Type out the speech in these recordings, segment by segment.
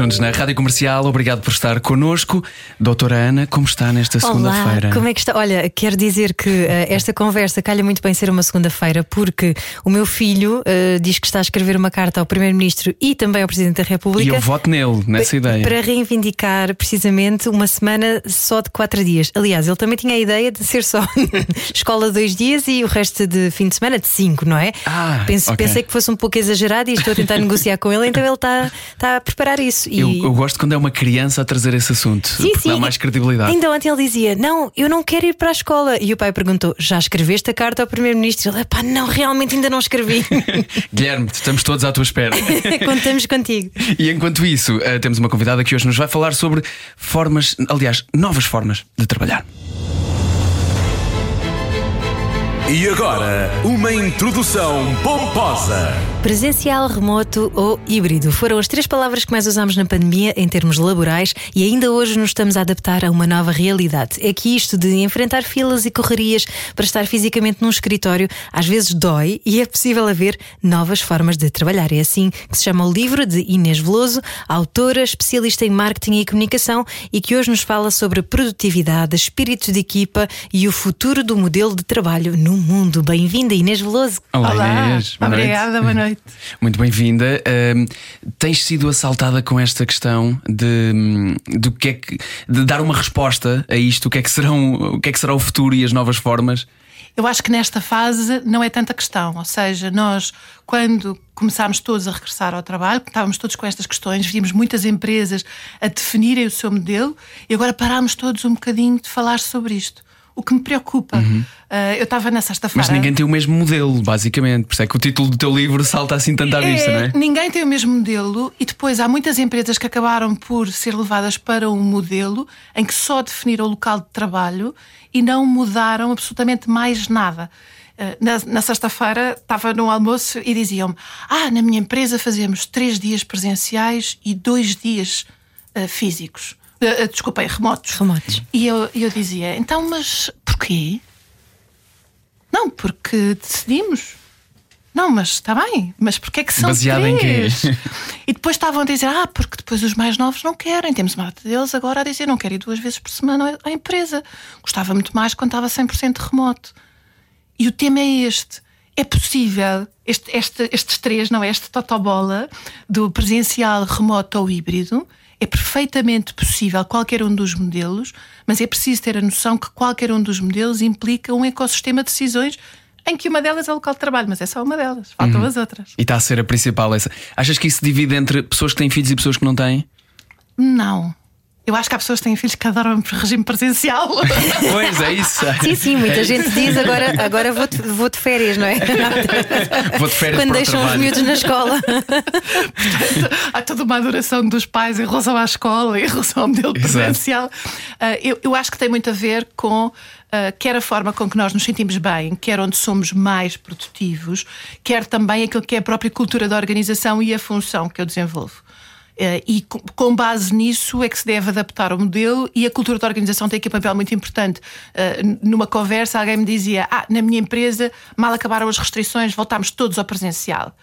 juntos na Rádio Comercial. Obrigado por estar connosco. Doutora Ana, como está nesta segunda-feira? Como é que está? Olha, quero dizer que uh, esta conversa calha muito bem ser uma segunda-feira, porque o meu filho uh, diz que está a escrever uma carta ao Primeiro-Ministro e também ao Presidente da República. E eu voto nele, nessa ideia. Para reivindicar precisamente uma semana só de quatro dias. Aliás, ele também tinha a ideia de ser só escola dois dias e o resto de fim de semana de cinco, não é? Ah, Penso, okay. Pensei que fosse um pouco exagerado e estou a tentar negociar com ele, então ele está, está a preparar isso. E... Eu, eu, gosto quando é uma criança a trazer esse assunto, sim, sim. dá mais credibilidade. Ainda ontem ele dizia: Não, eu não quero ir para a escola. E o pai perguntou: Já escreveste a carta ao Primeiro-Ministro? Ele, pá, não, realmente ainda não escrevi. Guilherme, estamos todos à tua espera. Contamos contigo. E enquanto isso, uh, temos uma convidada que hoje nos vai falar sobre formas, aliás, novas formas de trabalhar. E agora, uma introdução pomposa. Presencial, remoto ou híbrido foram as três palavras que mais usámos na pandemia em termos laborais e ainda hoje nos estamos a adaptar a uma nova realidade. É que isto de enfrentar filas e correrias para estar fisicamente num escritório às vezes dói e é possível haver novas formas de trabalhar. É assim que se chama o livro de Inês Veloso, autora, especialista em marketing e comunicação e que hoje nos fala sobre produtividade, espírito de equipa e o futuro do modelo de trabalho no mundo. Bem-vinda, Inês Veloso. Olá, Olá. Inês. Boa Obrigada, noite. boa noite. Muito bem-vinda. Uh, tens sido assaltada com esta questão de, de, que é que, de dar uma resposta a isto, o que, é que serão, o que é que será o futuro e as novas formas? Eu acho que nesta fase não é tanta questão, ou seja, nós, quando começámos todos a regressar ao trabalho, estávamos todos com estas questões, vimos muitas empresas a definirem o seu modelo e agora parámos todos um bocadinho de falar sobre isto o que me preocupa. Uhum. Uh, eu estava na sexta-feira. Mas ninguém tem o mesmo modelo, basicamente. Por isso é que o título do teu livro salta assim tanto à vista, é, não é? Ninguém tem o mesmo modelo e depois há muitas empresas que acabaram por ser levadas para um modelo em que só definiram o local de trabalho e não mudaram absolutamente mais nada. Uh, na, na sexta-feira estava no almoço e diziam-me: Ah, na minha empresa fazemos três dias presenciais e dois dias uh, físicos. Uh, desculpem, remotos. Remotos. E eu, eu dizia: então, mas porquê? Não, porque decidimos. Não, mas está bem, mas porquê é que são Baseado três? em quê? E depois estavam a dizer: ah, porque depois os mais novos não querem. Temos uma deles agora a dizer: não quero ir duas vezes por semana à empresa. Gostava muito mais quando estava 100% remoto. E o tema é este. É possível, este, este, estes três, não é? Este totobola do presencial, remoto ou híbrido, é perfeitamente possível qualquer um dos modelos, mas é preciso ter a noção que qualquer um dos modelos implica um ecossistema de decisões em que uma delas é o local de trabalho, mas é só uma delas, faltam uhum. as outras. E está a ser a principal essa. Achas que isso divide entre pessoas que têm filhos e pessoas que não têm? Não. Eu acho que há pessoas que têm filhos que adoram regime presencial. Pois é isso. Sim, sim, muita é gente diz agora, agora vou, de, vou de férias, não é? Vou de férias Quando deixam os miúdos na escola. Portanto, há toda uma adoração dos pais em relação à escola, em relação ao modelo presencial. Uh, eu, eu acho que tem muito a ver com uh, quer a forma com que nós nos sentimos bem, quer onde somos mais produtivos, quer também aquilo que é a própria cultura da organização e a função que eu desenvolvo. Uh, e com base nisso é que se deve adaptar o modelo e a cultura da organização tem aqui um papel muito importante. Uh, numa conversa, alguém me dizia: Ah, na minha empresa, mal acabaram as restrições, voltámos todos ao presencial.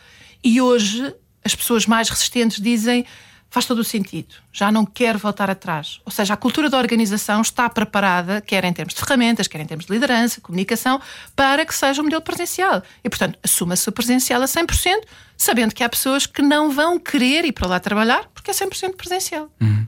E hoje, as pessoas mais resistentes dizem. Faz todo o sentido. Já não quero voltar atrás. Ou seja, a cultura da organização está preparada, quer em termos de ferramentas, quer em termos de liderança, comunicação, para que seja um modelo presencial. E, portanto, assuma-se o presencial a 100%, sabendo que há pessoas que não vão querer ir para lá trabalhar porque é 100% presencial. Uhum.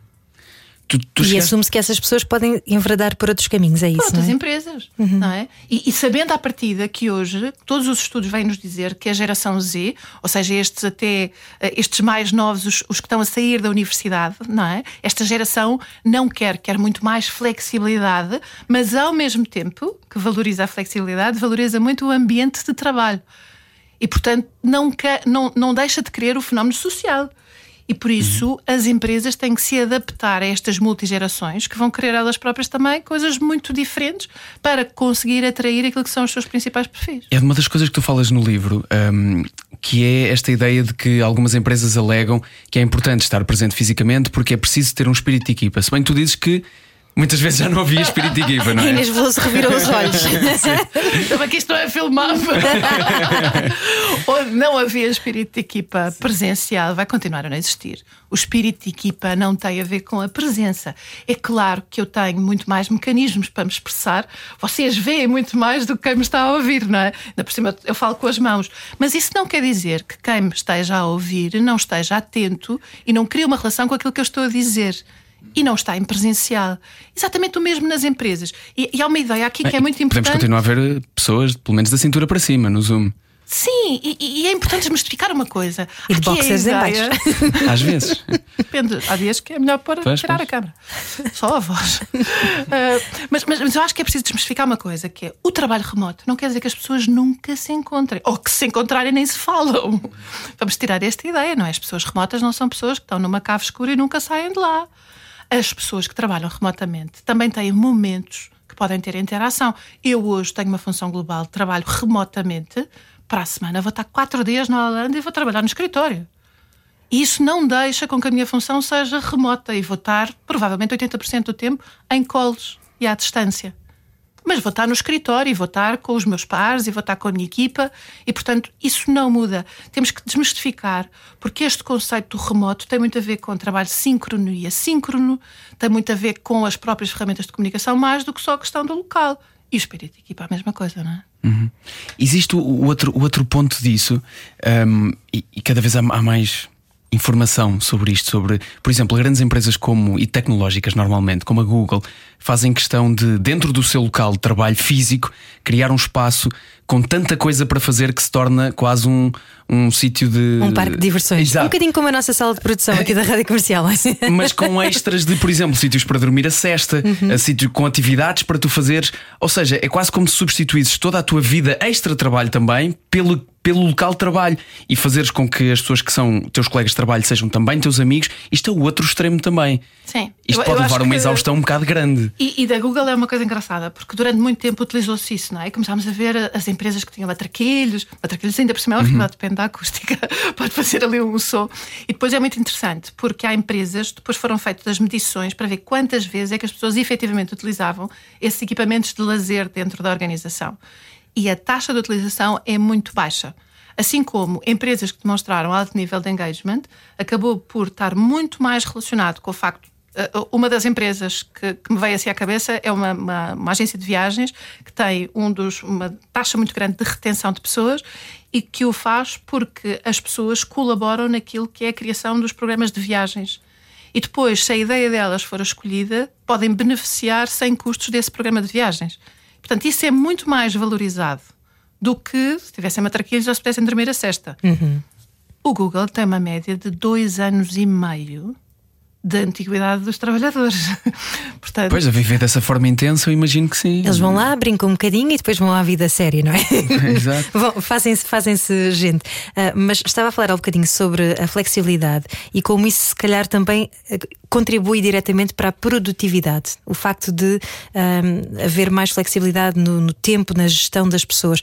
Tu, tu e chegaste... assume-se que essas pessoas podem enverdar por outros caminhos, é isso? Por outras é? empresas, uhum. não é? E, e, sabendo à partida que hoje todos os estudos vêm nos dizer que a geração Z, ou seja, estes até estes mais novos, os, os que estão a sair da universidade, não é? Esta geração não quer, quer muito mais flexibilidade, mas ao mesmo tempo que valoriza a flexibilidade, valoriza muito o ambiente de trabalho. E, portanto, não, quer, não, não deixa de querer o fenómeno social. E por isso uhum. as empresas têm que se adaptar a estas multigerações que vão querer elas próprias também coisas muito diferentes para conseguir atrair aquilo que são os seus principais perfis. É uma das coisas que tu falas no livro, um, que é esta ideia de que algumas empresas alegam que é importante estar presente fisicamente porque é preciso ter um espírito de equipa. Se bem que tu dizes que Muitas vezes já não havia espírito de equipa, não é? Inês Veloso revirou os olhos. Também que isto não é filmado. Onde não havia espírito de equipa presencial, vai continuar a não existir. O espírito de equipa não tem a ver com a presença. É claro que eu tenho muito mais mecanismos para me expressar. Vocês veem muito mais do que quem me está a ouvir, não é? Ainda por cima eu falo com as mãos. Mas isso não quer dizer que quem me esteja a ouvir não esteja atento e não crie uma relação com aquilo que eu estou a dizer e não está em presencial. Exatamente o mesmo nas empresas. E, e há uma ideia aqui que é muito importante. Podemos continuar a ver pessoas, pelo menos da cintura para cima, no Zoom. Sim, e, e, é importante desmistificar uma coisa. E de boxers é em baixo. Às vezes. Depende. Há dias que é melhor para pois, tirar pois. a câmera. Só a voz. Uh, mas, mas, mas, eu acho que é preciso desmistificar uma coisa, que é o trabalho remoto. Não quer dizer que as pessoas nunca se encontrem. Ou que se encontrarem nem se falam. Vamos tirar esta ideia, não é? As pessoas remotas não são pessoas que estão numa cave escura e nunca saem de lá as pessoas que trabalham remotamente também têm momentos que podem ter interação. Eu hoje tenho uma função global, trabalho remotamente. Para a semana vou estar quatro dias na Holanda e vou trabalhar no escritório. Isso não deixa com que a minha função seja remota e vou estar provavelmente 80% do tempo em colos e à distância mas vou estar no escritório e vou estar com os meus pares e vou estar com a minha equipa e, portanto, isso não muda. Temos que desmistificar, porque este conceito do remoto tem muito a ver com trabalho síncrono e assíncrono, tem muito a ver com as próprias ferramentas de comunicação, mais do que só a questão do local. E o espírito de equipa é a mesma coisa, não é? Uhum. Existe o outro, o outro ponto disso, um, e, e, cada vez há, há mais informação sobre isto, sobre, por exemplo, grandes empresas como e tecnológicas normalmente, como a Google, fazem questão de, dentro do seu local de trabalho físico, criar um espaço com tanta coisa para fazer que se torna quase um, um sítio de. Um parque de diversões. Exato. Um bocadinho como a nossa sala de produção aqui da Rádio Comercial. Mas com extras de, por exemplo, sítios para dormir a cesta, uhum. a sítio com atividades para tu fazeres. Ou seja, é quase como se substituísses toda a tua vida extra trabalho também pelo pelo local de trabalho e fazeres com que as pessoas que são teus colegas de trabalho sejam também teus amigos, isto é o outro extremo também. Sim. Isto eu, pode eu levar a uma exaustão um bocado grande. E, e, da Google é uma coisa engraçada, porque durante muito tempo utilizou-se isso, não é? E começámos a ver as empresas que tinham matraquilhos, matraquilhos ainda por cima é uhum. depende da acústica, pode fazer ali um som. E depois é muito interessante, porque há empresas, depois foram feitas as medições para ver quantas vezes é que as pessoas efetivamente utilizavam esses equipamentos de lazer dentro da organização e a taxa de utilização é muito baixa. Assim como empresas que demonstraram alto nível de engagement, acabou por estar muito mais relacionado com o facto eh, uma das empresas que, que, me veio assim à cabeça é uma, uma, uma, agência de viagens que tem um dos, uma taxa muito grande de retenção de pessoas e que o faz porque as pessoas colaboram naquilo que é a criação dos programas de viagens. E depois, se a ideia delas for escolhida, podem beneficiar sem custos desse programa de viagens. Portanto, isso é muito mais valorizado do que se tivessem matraquilhos ou se pudessem dormir a cesta. Uhum. O Google tem uma média de dois anos e meio da antiguidade dos trabalhadores. Portanto, pois, a viver dessa forma intensa, eu imagino que sim. Eles vão lá, brincam um bocadinho e depois vão à vida séria, não é? Exato. fazem-se fazem gente. Uh, mas estava a falar um bocadinho sobre a flexibilidade e como isso, se calhar, também contribui diretamente para a produtividade. O facto de um, haver mais flexibilidade no, no, tempo, na gestão das pessoas.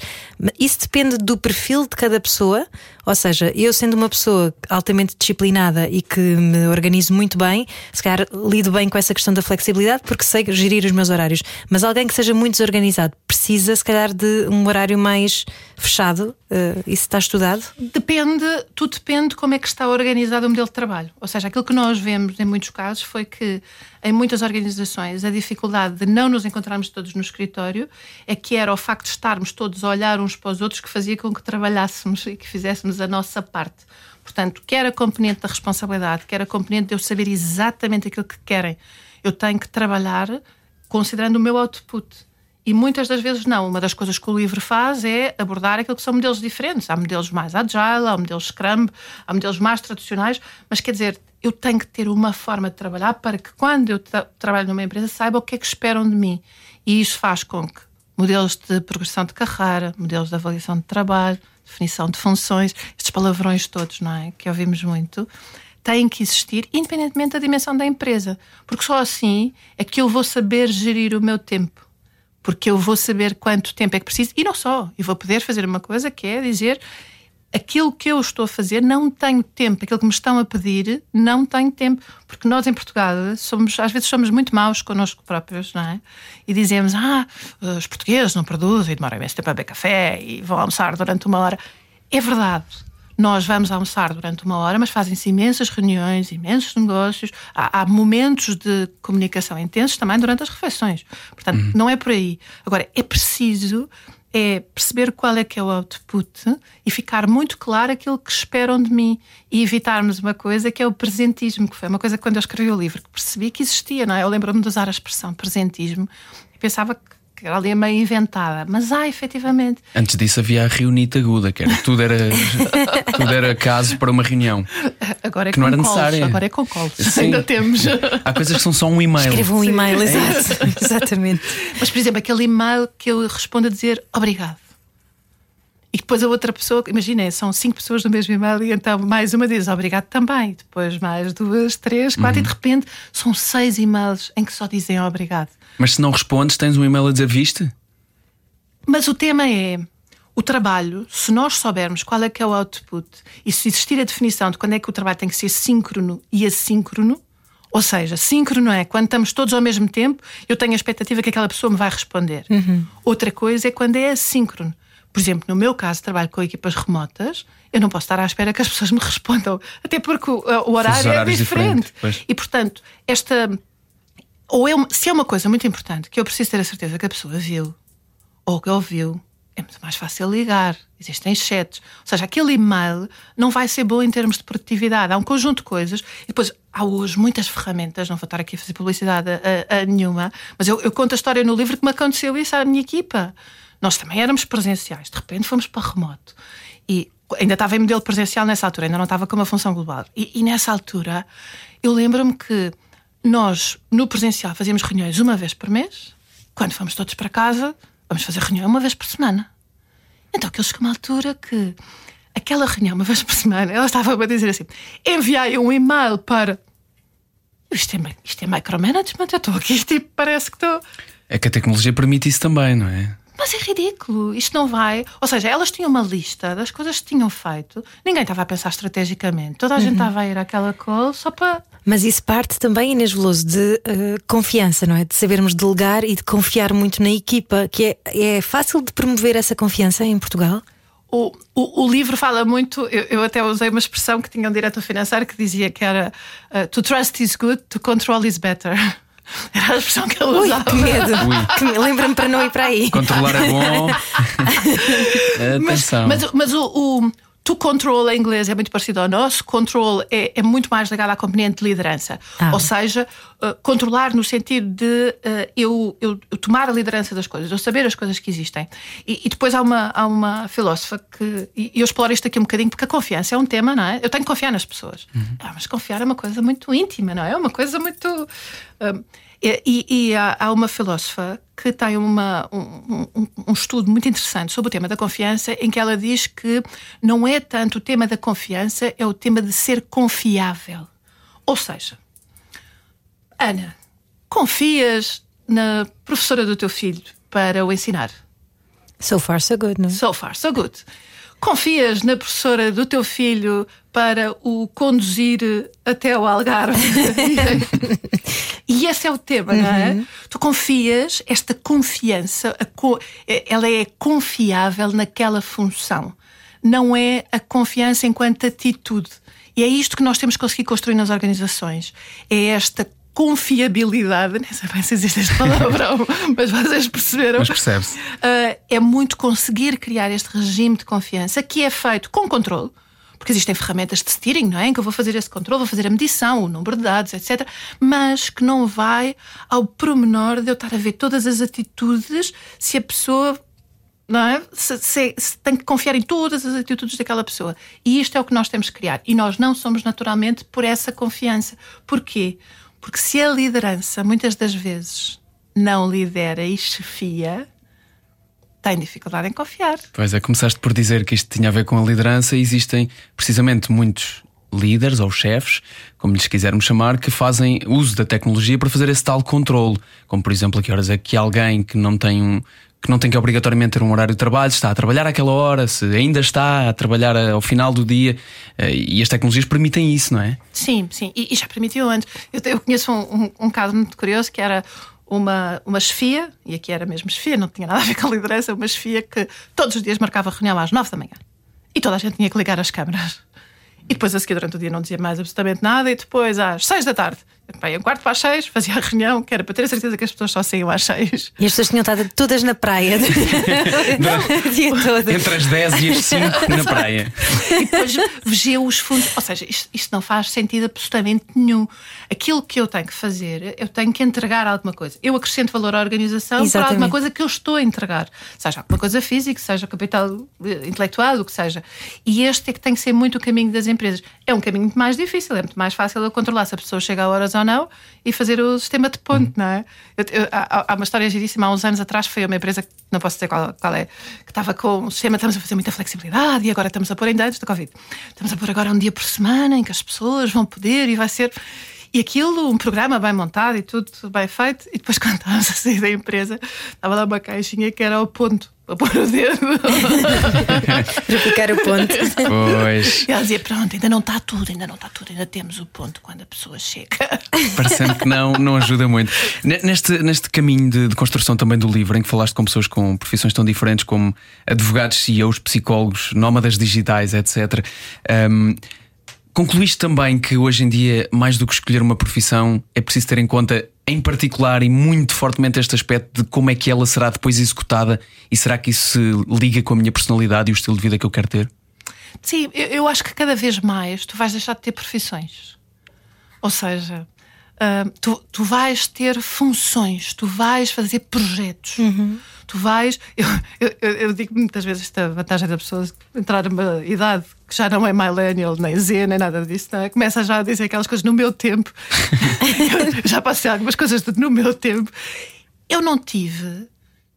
Isso depende do perfil de cada pessoa. Ou seja, eu sendo uma pessoa altamente disciplinada e que me organizo muito bem, se calhar lido bem com essa questão da flexibilidade porque sei gerir os meus horários. Mas alguém que seja muito desorganizado precisa, se calhar, de um horário mais fechado. Uh, isso está estudado? Depende, tudo depende de como é que está organizado o modelo de trabalho. Ou seja, aquilo que nós vemos em muitos casos foi que em muitas organizações a dificuldade de não nos encontrarmos todos no escritório é que era o facto de estarmos todos a olhar uns para os outros que fazia com que trabalhássemos e que fizéssemos a nossa parte. Portanto, quer a componente da responsabilidade, quer a componente de eu saber exatamente aquilo que querem, eu tenho que trabalhar considerando o meu output. E muitas das vezes não. Uma das coisas que o livro faz é abordar aquilo que são modelos diferentes. Há modelos mais agile, há modelos Scrum, há modelos mais tradicionais, mas quer dizer, eu tenho que ter uma forma de trabalhar para que quando eu tra trabalho numa empresa saiba o que é que esperam de mim. E isso faz com que modelos de progressão de carreira, modelos de avaliação de trabalho, definição de funções, estes palavrões todos, não é? Que ouvimos muito, têm que existir, independentemente da dimensão da empresa. Porque só assim é que eu vou saber gerir o meu tempo. Porque eu vou saber quanto tempo é que preciso. E não só, eu vou poder fazer uma coisa que é dizer aquilo que eu estou a fazer não tenho tempo, aquilo que me estão a pedir não tenho tempo, porque nós em Portugal somos, às vezes somos muito maus connosco próprios, não é? E dizemos, ah, os portugueses não produzem, demoram imenso tempo a beber café e vão almoçar durante uma hora. É verdade. Nós vamos almoçar durante uma hora, mas fazem-se imensas reuniões, imensos negócios. Há, há, momentos de comunicação intensos também durante as refeições. Portanto, uhum. não é por aí. Agora, é preciso é perceber qual é que é o output e ficar muito claro aquilo que esperam de mim e evitarmos uma coisa que é o presentismo, que foi uma coisa que quando eu escrevi o livro que percebi que existia, não é? Eu lembro-me de usar a expressão presentismo e pensava que que era ali meio inventada, mas há efetivamente. Antes disso havia a reunita aguda, que era tudo era, tudo era caso para uma reunião. Agora é que não era necessária. Agora é com colos. Ainda temos. Há coisas que são só um e-mail. Escreva um e-mail, exato. Exatamente. Mas, por exemplo, aquele e-mail que eu respondo a dizer obrigado. E depois a outra pessoa, imagina, são cinco pessoas no mesmo e-mail e então mais uma diz obrigado também, depois mais duas, três, quatro, uhum. e de repente são seis e-mails em que só dizem obrigado. Mas se não respondes, tens um e-mail a dizer viste? Mas o tema é o trabalho, se nós soubermos qual é que é o output e se existir a definição de quando é que o trabalho tem que ser síncrono e assíncrono, ou seja, síncrono é quando estamos todos ao mesmo tempo, eu tenho a expectativa que aquela pessoa me vai responder. Uhum. Outra coisa é quando é assíncrono. Por exemplo, no meu caso, trabalho com equipas remotas, eu não posso estar à espera que as pessoas me respondam, até porque o, o horário é diferente. e, portanto, esta. Ou é uma, se é uma coisa muito importante que eu preciso ter a certeza que a pessoa viu ou que ouviu, é muito mais fácil ligar. Existem chats. Ou seja, aquele e-mail não vai ser bom em termos de produtividade. Há um conjunto de coisas. E depois há hoje muitas ferramentas. Não vou estar aqui a fazer publicidade a, a, a nenhuma, mas eu, eu, conto a história no livro que me aconteceu isso à minha equipa. Nós também éramos presenciais, de repente fomos para remoto. E ainda estava em modelo presencial nessa altura, ainda não estava com uma função global. E, e nessa altura, eu lembro-me que nós, no presencial, fazíamos reuniões uma vez por mês. Quando fomos todos para casa, vamos fazer reunião uma vez por semana. Então, aquilo chegou uma altura que aquela reunião, uma vez por semana, ela estava a dizer assim: enviai um e-mail para. Isto é, isto é micromanagement, eu estou aqui, tipo, parece que estou. É que a tecnologia permite isso também, não é? Mas é ridículo, isto não vai. Ou seja, elas tinham uma lista das coisas que tinham feito, ninguém estava a pensar estrategicamente, toda a uhum. gente estava a ir àquela call só para. Mas isso parte também, Inês Veloso, de uh, confiança, não é? De sabermos delegar e de confiar muito na equipa, que é, é fácil de promover essa confiança em Portugal? O, o, o, livro fala muito. Eu, eu, até usei uma expressão que tinha um diretor financeiro que dizia que era uh, To trust is good, to control is better. Era a expressão que ele Ui, usava. Que medo. Lembra-me para não ir para aí. Controlar é bom. Atenção. Mas, mas, mas o, o To control em inglês é muito parecido ao nosso. Control é, é muito mais ligado à componente de liderança. Ah. Ou seja, uh, controlar no sentido de uh, eu, eu, eu, tomar a liderança das coisas, eu saber as coisas que existem. E, e depois há uma, há uma filósofa que. E eu exploro isto aqui um bocadinho, porque a confiança é um tema, não é? Eu tenho que confiar nas pessoas. Uhum. Ah, mas confiar é uma coisa muito íntima, não é? É uma coisa muito. Uh, e, e há, há, uma filósofa que tem uma, um, um, um, estudo muito interessante sobre o tema da confiança, em que ela diz que não é tanto o tema da confiança, é o tema de ser confiável. Ou seja, Ana, confias na professora do teu filho para o ensinar? So far, so good, não? É? So far, so good. Confias na professora do teu filho para o conduzir até o Algarve? e esse é o tema, uhum. não é? Uhum. Tu confias, esta confiança, ela é confiável naquela função. Não é a confiança enquanto atitude. E é isto que nós temos que conseguir construir nas organizações. É esta confiabilidade, nem sei bem se existe este palavrão, mas vocês perceberam. Mas percebe-se. Uh, é muito conseguir criar este regime de confiança que é feito com controle. Porque existem ferramentas de steering, não é? Em que eu vou fazer esse controle, vou fazer a medição, o número de dados, etc. Mas que não vai ao promenor de eu estar a ver todas as atitudes se a pessoa não é? Se, se, se, tem que confiar em todas as atitudes daquela pessoa. E isto é o que nós temos que criar. E nós não somos naturalmente por essa confiança. Porquê? Porque se a liderança muitas das vezes não lidera e chefia, tem dificuldade em confiar. Pois é, começaste por dizer que isto tinha a ver com a liderança e existem precisamente muitos líderes ou chefes, como lhes quisermos chamar, que fazem uso da tecnologia para fazer esse tal controle. Como, por exemplo, a que horas é que alguém que não tem um que não tem que obrigatoriamente ter um horário de trabalho, está a trabalhar àquela hora, se ainda está a trabalhar ao final do dia, eh, e as tecnologias permitem isso, não é? Sim, sim, e, já permitiu antes. Eu, eu conheço um, um, um, caso muito curioso que era uma, uma chefia, e aqui era mesmo chefia, não tinha nada a ver com a liderança, uma chefia que todos os dias marcava reunião às nove da manhã. E toda a gente tinha que ligar as câmaras. E depois a seguir durante o dia não dizia mais absolutamente nada, e depois às seis da tarde Bem, um quarto para as seis, fazia a reunião, que era para ter a certeza que as pessoas só saíam às seis. E as pessoas tinham estado todas na praia o dia todo. Entre as 10 e as 5 na praia. E depois vigia os fundos. Ou seja, isto, isto, não faz sentido absolutamente nenhum. Aquilo que eu tenho que fazer, eu tenho que entregar alguma coisa. Eu acrescento valor à organização Exatamente. para alguma coisa que eu estou a entregar. Seja alguma coisa física, seja capital eh, intelectual, o que seja. E este é que tem que ser muito o caminho das empresas. É um caminho muito mais difícil, é muito mais fácil de controlar se a pessoa chega a horas ou não e fazer o sistema de ponte, não é? Eu, eu, há, há, uma história giríssima, há uns anos atrás foi uma empresa, não posso dizer qual, qual é, que estava com o sistema, estamos a fazer muita flexibilidade e agora estamos a pôr, ainda antes do Covid, estamos a pôr agora um dia por semana em que as pessoas vão poder e vai ser. E aquilo, um programa bem montado e tudo bem feito, e depois quando estávamos a sair da empresa, estava lá uma caixinha que era o ponto para pôr o dedo. para ficar o ponto. Pois. E ela dizia: Pronto, ainda não está tudo, ainda não está tudo, ainda temos o ponto quando a pessoa chega. Parecendo que não, não ajuda muito. Neste, neste caminho de, de, construção também do livro, em que falaste com pessoas com profissões tão diferentes como advogados, CEOs, psicólogos, nómadas digitais, etc. Um, Concluíste também que hoje em dia, mais do que escolher uma profissão, é preciso ter em conta, em particular e muito fortemente, este aspecto de como é que ela será depois executada e será que isso se liga com a minha personalidade e o estilo de vida que eu quero ter? Sim, eu, eu acho que cada vez mais tu vais deixar de ter profissões. Ou seja, uh, tu, tu vais ter funções, tu vais fazer projetos. Uhum tu vais. Eu, eu, eu, digo muitas vezes esta vantagem da pessoa entrar numa idade que já não é millennial, nem Z, nem nada disso, não é? Começa já a dizer aquelas coisas no meu tempo. já passei algumas coisas no meu tempo. Eu não tive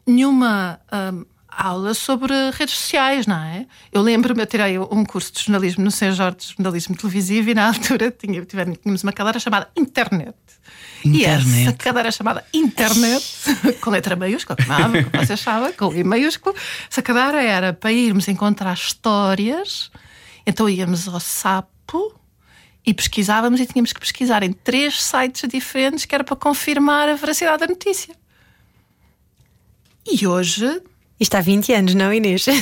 nenhuma. Um, aula sobre redes sociais, não é? Eu lembro-me, eu tirei um curso de jornalismo no São Jorge de jornalismo televisivo e na altura tinha, tínhamos uma cadeira chamada Internet. Internet. E essa cadeira chamada Internet, com letra maiúscula, como, como vocês sabem, com I maiúsculo, essa cadeira era para irmos encontrar histórias, então íamos ao sapo e pesquisávamos e tínhamos que pesquisar em três sites diferentes que era para confirmar a veracidade da notícia. E hoje isto há 20 anos, não, Inês?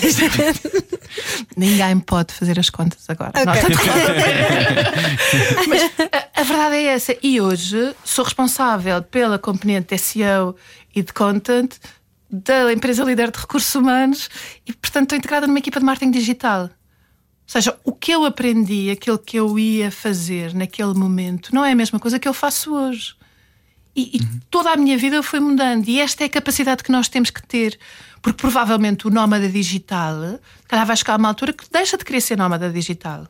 Ninguém pode fazer as contas agora. Okay. Mas a, a, verdade é essa. E hoje sou responsável pela componente de SEO e de content da empresa líder de recursos humanos e, portanto, estou integrada numa equipa de marketing digital. Ou seja, o que eu aprendi, aquilo que eu ia fazer naquele momento, não é a mesma coisa que eu faço hoje. E, e uhum. toda a minha vida foi mudando. E esta é a capacidade que nós temos que ter. Porque provavelmente o nómada digital, calhar vai chegar a uma altura que deixa de querer ser nómada digital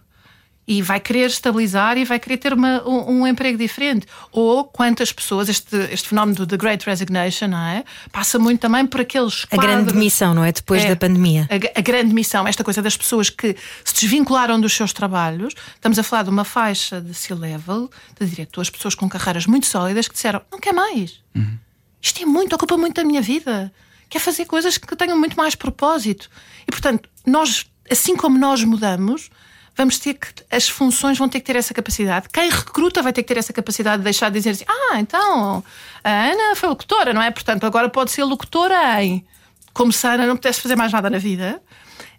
e vai querer estabilizar e vai querer ter uma, um, um, emprego diferente. Ou quantas pessoas, este, este fenómeno do Great Resignation, não é? Passa muito também por aqueles. A grande missão, não é? Depois é, da pandemia. A, a, grande missão, esta coisa das pessoas que se desvincularam dos seus trabalhos. Estamos a falar de uma faixa de C-level, de diretores, pessoas com carreiras muito sólidas que disseram: não quer mais. Uhum. Isto é muito, ocupa muito da minha vida. Quer fazer coisas que tenham muito mais propósito. E portanto, nós, assim como nós mudamos vamos ter que. As funções vão ter que ter essa capacidade. Quem recruta vai ter que ter essa capacidade de deixar de dizer assim: ah, então a Ana foi locutora, não é? Portanto, agora pode ser locutora em. Como se a Ana não pudesse fazer mais nada na vida.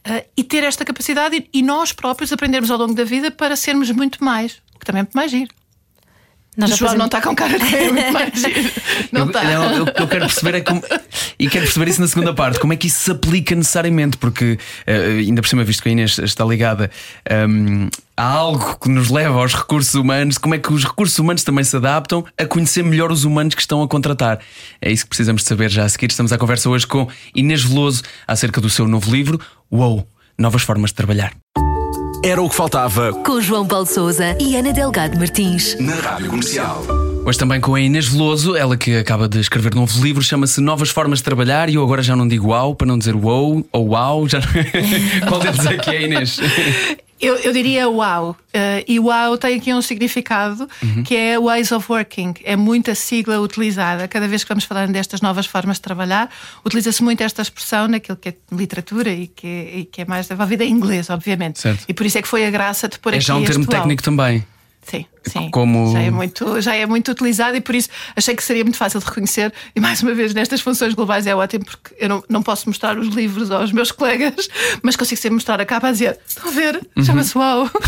Uh, e ter esta capacidade e, e, nós próprios aprendermos ao longo da vida para sermos muito mais, o que também é mais giro. Nós o João fazemos... não está com cara de. Não está. Não, o que eu quero perceber é como. E quero perceber isso na segunda parte. Como é que isso se aplica necessariamente? Porque, uh, ainda por cima, visto que a Inês está ligada um, ehm, a algo que nos leva aos recursos humanos, como é que os recursos humanos também se adaptam a conhecer melhor os humanos que estão a contratar? É isso que precisamos de saber já a seguir. Estamos à conversa hoje com Inês Veloso acerca do seu novo livro, Uou! Novas formas de trabalhar. Era o que faltava. Com João Paulo Souza e Ana Delgado Martins. Na Rádio Comercial. Hoje também com a Inês Veloso, ela que acaba de escrever um novo livro, chama-se Novas Formas de Trabalhar, e eu agora já não digo uau, para não dizer wow ou uau, já... qual deles é que é, Inês? Eu, eu diria uau. Uh, e uau tem aqui um significado Uhum. que é ways of working. É muita sigla utilizada. Cada vez que vamos falando destas novas formas de trabalhar, utiliza-se muito esta expressão naquilo que é literatura e que é, e que é mais desenvolvida em inglês, obviamente. Certo. E por isso é que foi a graça de pôr É aqui já um este termo uau. técnico também. Sim, sim. Como- Já, é muito, já é muito utilizado e por isso achei que seria muito fácil de reconhecer. E mais uma vez, nestas funções globais é ótimo porque eu não, não posso mostrar os livros aos meus colegas, mas consigo sempre mostrar a capa a dizer: Estão a ver? Uhum. Chama-se Uau!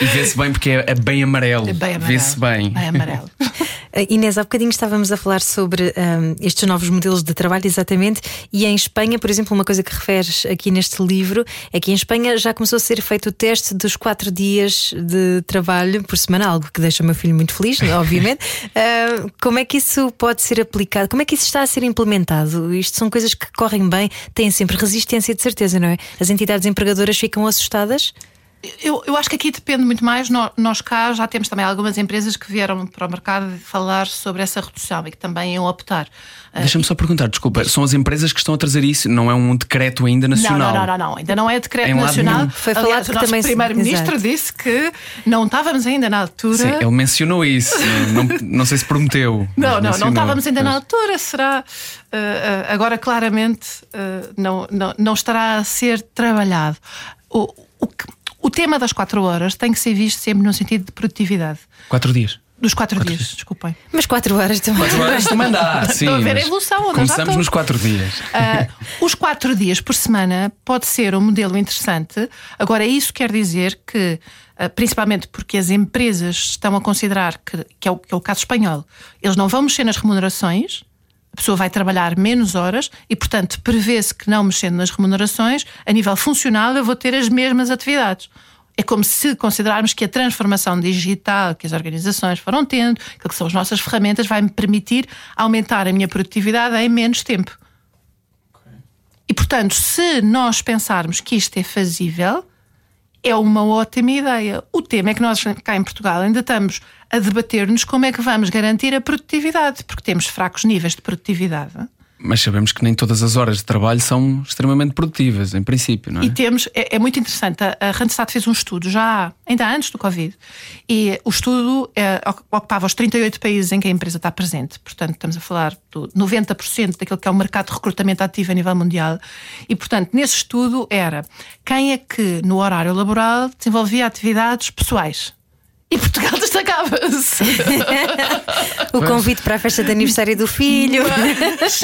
E vê-se bem porque é, é bem amarelo. É bem amarelo. Vê-se bem. Bem amarelo. Uh, Inês, há bocadinho estávamos a falar sobre um, estes novos modelos de trabalho, exatamente, e em Espanha, por exemplo, uma coisa que referes aqui neste livro é que em Espanha já começou a ser feito o teste dos quatro dias de trabalho por semana, algo que deixa o meu filho muito feliz, obviamente. Uh, como é que isso pode ser aplicado? Como é que isso está a ser implementado? Isto são coisas que correm bem, têm sempre resistência, de certeza, não é? As entidades empregadoras ficam assustadas. Eu, eu acho que aqui depende muito mais. Nó- Nós cá já temos também algumas empresas que vieram para o mercado falar sobre essa redução e que também iam optar. Ah, Deixa-me só perguntar, desculpa, são as empresas que estão a trazer isso, não é um decreto ainda nacional? não, não, não, não, ainda não é decreto Em lado nacional. Foi Aliás, falado o que nosso também se- primeiro-ministro disse que não estávamos ainda na altura. Sim, ele mencionou isso, não, não sei se prometeu. Não, não, não estávamos ainda na altura, será. uh, uh, agora, claramente, uh, não, não, não estará a ser trabalhado. O, o, que- o tema das quatro horas tem que ser visto sempre no sentido de produtividade. Quatro dias. Dos quatro, Quatro dias, dias. desculpem. Mas quatro horas também. Quatro horas também dá, sim. Estão a ver a evolução, Começamos estou. nos quatro dias. Ah, os quatro dias por semana pode ser um modelo interessante. Agora, isso quer dizer que, ah, principalmente porque as empresas estão a considerar que, que, é o, que é o caso espanhol, eles não vão mexer nas remunerações. A pessoa vai trabalhar menos horas e, portanto, prevê-se que não mexendo nas remunerações, a nível funcional, eu vou ter as mesmas atividades. É como se considerarmos que a transformação digital que as organizações foram tendo, que são as nossas ferramentas, vai me permitir aumentar a minha produtividade em menos tempo. E, portanto, se nós pensarmos que isto é fazível, é uma ótima ideia. O tema é que nós, cá em Portugal, ainda estamos a debater-nos como é que vamos garantir a produtividade, porque temos fracos níveis de produtividade. Mas sabemos que nem todas as horas de trabalho são extremamente produtivas, em princípio, não é? E temos, é, é muito interessante, a, Randstad fez um estudo já, ainda antes do Covid, e o estudo é, ocupava os 38 países em que a empresa está presente, portanto estamos a falar do 90% daquilo que é o mercado de recrutamento ativo a nível mundial, e portanto nesse estudo era quem é que no horário laboral desenvolvia atividades pessoais. E Portugal destacava-se. O convite para a festa de aniversário do filho. Mas,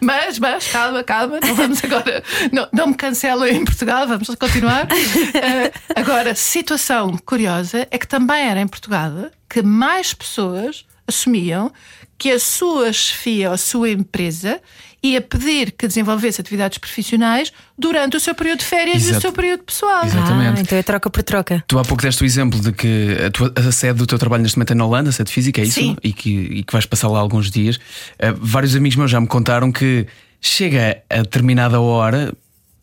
mas, mas, calma, calma, não vamos agora. Não, não me cancelem em Portugal, vamos continuar. Eh, agora, situação curiosa é que também era em Portugal que mais pessoas assumiam que a sua chefia ou a sua empresa ia pedir que desenvolvesse atividades profissionais durante o seu período de férias e o Exato. seu período pessoal. Exato. Exatamente. Ah, então é troca por troca. Tu há pouco deste o exemplo de que a, tua- a sede do teu trabalho neste momento é na Holanda, a sede física, é isso? Sim. E que, e que vais passar lá alguns dias. Eh, vários amigos meus já me contaram que chega a determinada hora,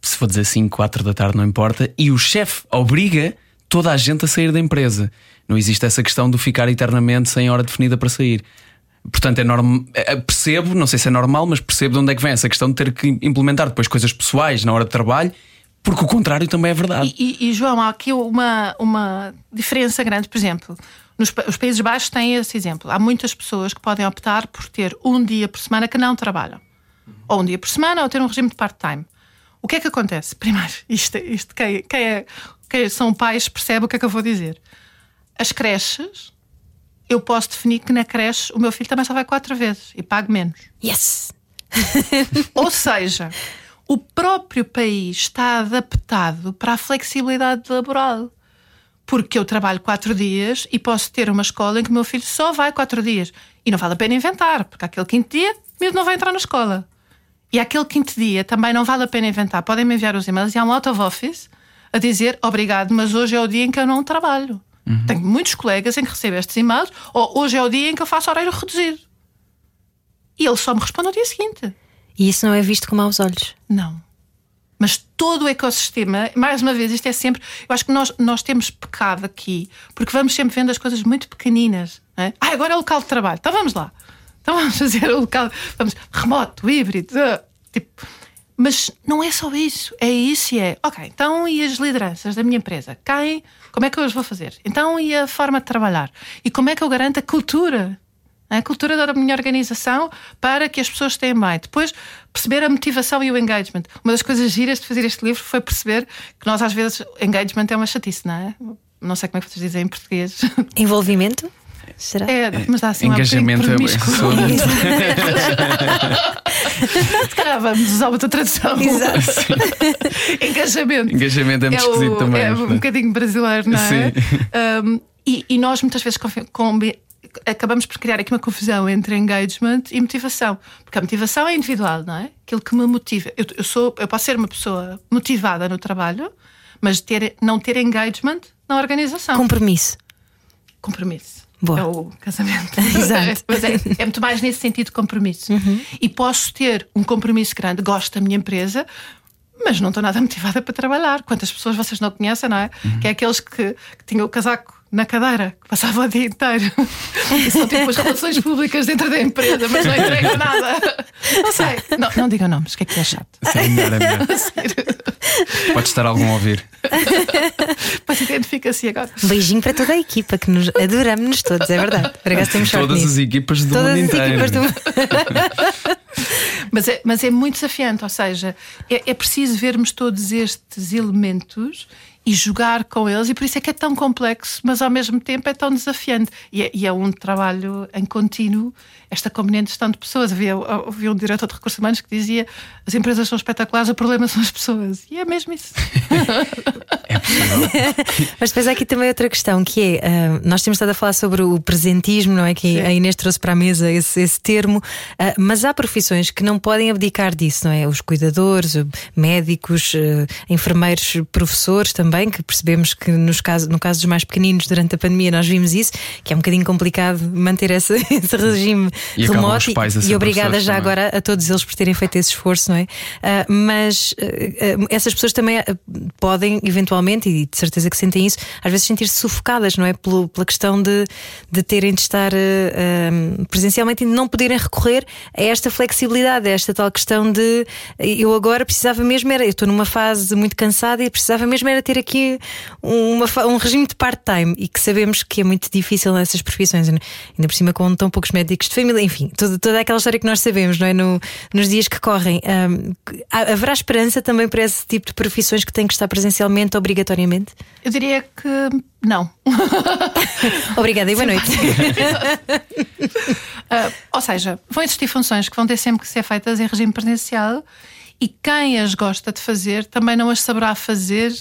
se for dizer 5, 4 da tarde, não importa, e o chefe obriga toda a gente a sair da empresa. Não existe essa questão de ficar eternamente sem hora definida para sair. Portanto, é norm... eh, percebo, não sei se é normal, mas percebo de onde é que vem essa questão de ter que implementar depois coisas pessoais na hora de trabalho, porque o contrário também é verdade. E, e- e, João, há aqui uma, uma diferença grande. Por exemplo, nos os Países Baixos têm esse exemplo. Há muitas pessoas que podem optar por ter um dia por semana que não trabalham. Ou um dia por semana, ou ter um regime de part-time. O que é que acontece? Primeiro, isto, isto quem, quem, é, quem são pais percebe o que é que eu vou dizer. As creches, eu posso definir que na creche o meu filho também só vai quatro vezes e pago menos. Yes! Ou seja, o próprio país está adaptado para a flexibilidade laboral. Porque eu trabalho quatro dias e posso ter uma escola em que o meu filho só vai quatro dias. E não vale a pena inventar, porque aquele quinto dia mesmo não vai entrar na escola. E aquele quinto dia também não vale a pena inventar. Podem me enviar os e-mails e há um out of office a dizer obrigado, mas hoje é o dia em que eu não trabalho. Tenho muitos colegas em que recebo estes e-mails, ou hoje é o dia em que eu faço horário reduzido. E ele só me responde no dia seguinte. E isso não é visto com maus olhos. Não. Mas todo o ecossistema, mais uma vez, isto é sempre. Eu acho que nós, nós temos pecado aqui, porque vamos sempre vendo as coisas muito pequeninas. É? Ah, agora é o local de trabalho. Então vamos lá. Então vamos fazer o local. Vamos, remoto, híbrido. ah, tipo. Mas não é só isso, é isso e é, ok, então e as lideranças da minha empresa? Quem? Como é que eu as vou fazer? Então e a forma de trabalhar? E como é que eu garanto a cultura? A cultura da minha organização para que as pessoas tenham bem. Depois, perceber a motivação e o engagement. Uma das coisas giras de fazer este livro foi perceber que nós, às vezes, engagement é uma chatice, não é? Não sei como é que vocês dizem em português. Envolvimento? Será? É, mas dá assim Engajamento um é, muito... Se calhar vamos usar outra tradução. Exato. Engajamento. Engajamento é muito o- esquisito também. É um bocadinho brasileiro, não é? Sim. Um, e, e nós muitas vezes acabamos por criar aqui uma confusão entre engagement e motivação. Porque a motivação é individual, não é? Aquilo que me motiva. Eu, eu sou, eu posso ser uma pessoa motivada no trabalho, mas ter, não ter engagement na organização. Compromisso. compromisso. Boa. É o casamento. Exato. Mas é, é muito mais nesse sentido de compromisso. E posso ter um compromisso grande, gosto da minha empresa, mas não estou nada motivada para trabalhar. Quantas pessoas vocês não conhecem, não é? Que é aqueles que, que tinham o casaco na cadeira, que passavam o dia inteiro. E são tipo as relações públicas dentro da empresa, mas não entregam nada. Não sei. Não, não digam nomes, que é que é chato. Sim, é melhor, é melhor. Pode estar algum a ouvir. Mas identifica-se agora. Um beijinho para toda a equipa, que nos adoramos-nos todos, é verdade. Sorte Todas nisso. as equipas do Todas mundo as inteiro. equipas do Mas é, mas é muito desafiante, ou seja, é, é preciso vermos todos estes elementos e jogar com eles, e por isso é que é tão complexo, mas ao mesmo tempo é tão desafiante. E é, e é um trabalho em contínuo, esta combinante gestão de pessoas. Havia, havia um diretor de recursos humanos que dizia: as empresas são espetaculares, o problema são as pessoas. E é mesmo isso. É possível. Mas depois há aqui também outra questão que é: ah, nós temos estado a falar sobre o presentismo, não é? Que a Inês trouxe para a mesa esse, esse termo, ah, mas há profissões que não podem abdicar disso, não é? Os cuidadores, médicos, eh, enfermeiros, professores também, que percebemos que nos caso, no caso dos mais pequeninos, durante a pandemia, nós vimos isso, que é um bocadinho complicado manter esse, esse regime E remoto. os pais a e obrigada já agora a todos eles por terem feito esse esforço, não é? Ah, mas ah, essas pessoas também podem, eventualmente, e de certeza que sentem isso, às vezes sentir-se sufocadas, não é? Pelo- pela questão de, de terem de estar ah, presencialmente e não poderem recorrer a esta flexibilidade, a esta tal questão de eu agora precisava mesmo, era, eu estou numa fase muito cansada e precisava mesmo era ter aqui uma um regime de part-time e que sabemos que é muito difícil nessas profissões, ainda por cima com tão poucos médicos de família, enfim, toda, toda aquela história que nós sabemos, não é? No- nos dias que correm. Há- haverá esperança também para esse tipo de profissões que têm que estar presencialmente obrigatoriamente? Eu diria que não. Obrigada e boa noite. Ah, ou seja, vão existir funções que vão ter sempre que ser feitas em regime presencial e quem as gosta de fazer também não as saberá fazer